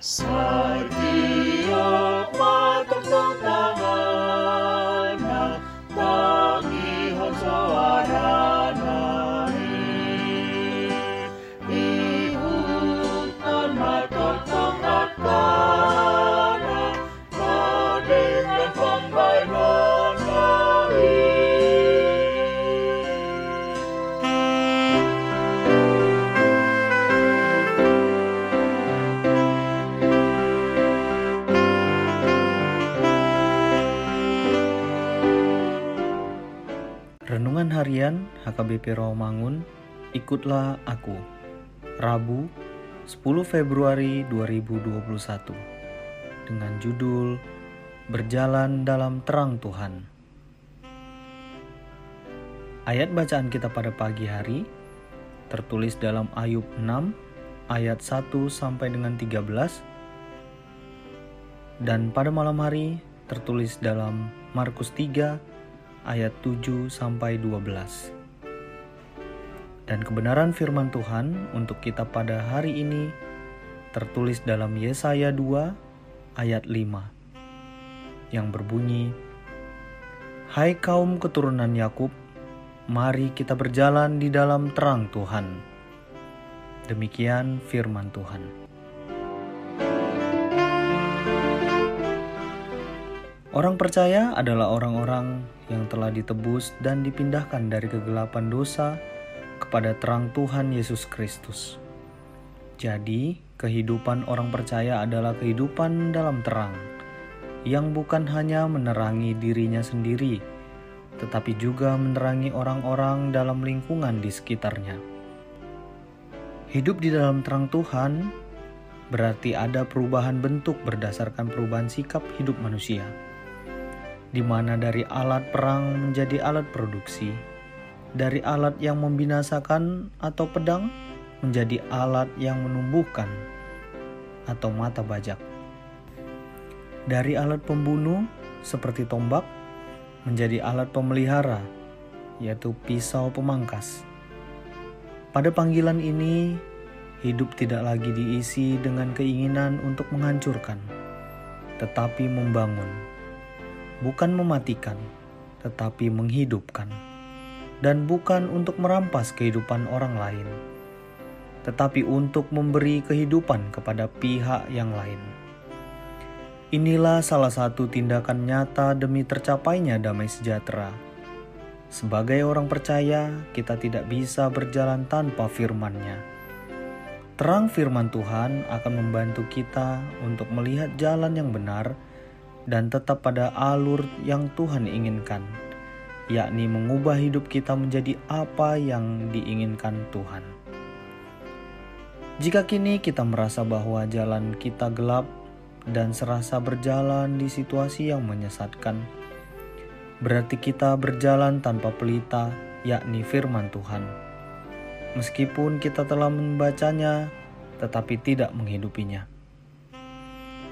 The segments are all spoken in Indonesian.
So Renungan Harian HKBP Rawamangun, ikutlah aku. Rabu, 10 Februari 2021. Dengan judul Berjalan dalam Terang Tuhan. Ayat bacaan kita pada pagi hari tertulis dalam Ayub 6 ayat 1 sampai dengan 13 dan pada malam hari tertulis dalam Markus 3 ayat 7 sampai 12. Dan kebenaran firman Tuhan untuk kita pada hari ini tertulis dalam Yesaya 2 ayat 5 yang berbunyi Hai kaum keturunan Yakub, mari kita berjalan di dalam terang Tuhan. Demikian firman Tuhan. Orang percaya adalah orang-orang yang telah ditebus dan dipindahkan dari kegelapan dosa kepada terang Tuhan Yesus Kristus. Jadi, kehidupan orang percaya adalah kehidupan dalam terang, yang bukan hanya menerangi dirinya sendiri, tetapi juga menerangi orang-orang dalam lingkungan di sekitarnya. Hidup di dalam terang Tuhan berarti ada perubahan bentuk berdasarkan perubahan sikap hidup manusia di mana dari alat perang menjadi alat produksi, dari alat yang membinasakan atau pedang menjadi alat yang menumbuhkan atau mata bajak. Dari alat pembunuh seperti tombak menjadi alat pemelihara, yaitu pisau pemangkas. Pada panggilan ini, hidup tidak lagi diisi dengan keinginan untuk menghancurkan, tetapi membangun bukan mematikan, tetapi menghidupkan, dan bukan untuk merampas kehidupan orang lain, tetapi untuk memberi kehidupan kepada pihak yang lain. Inilah salah satu tindakan nyata demi tercapainya damai sejahtera. Sebagai orang percaya, kita tidak bisa berjalan tanpa firman-Nya. Terang firman Tuhan akan membantu kita untuk melihat jalan yang benar dan tetap pada alur yang Tuhan inginkan, yakni mengubah hidup kita menjadi apa yang diinginkan Tuhan. Jika kini kita merasa bahwa jalan kita gelap dan serasa berjalan di situasi yang menyesatkan, berarti kita berjalan tanpa pelita, yakni firman Tuhan. Meskipun kita telah membacanya, tetapi tidak menghidupinya.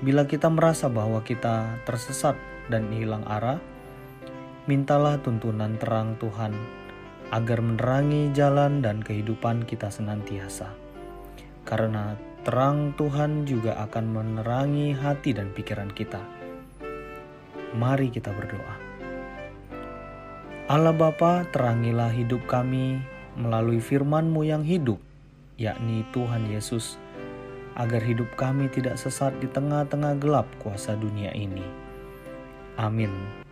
Bila kita merasa bahwa kita tersesat dan hilang arah, mintalah tuntunan terang Tuhan agar menerangi jalan dan kehidupan kita senantiasa. Karena terang Tuhan juga akan menerangi hati dan pikiran kita. Mari kita berdoa. Allah Bapa, terangilah hidup kami melalui firman-Mu yang hidup, yakni Tuhan Yesus agar hidup kami tidak sesat di tengah-tengah gelap kuasa dunia ini. Amin.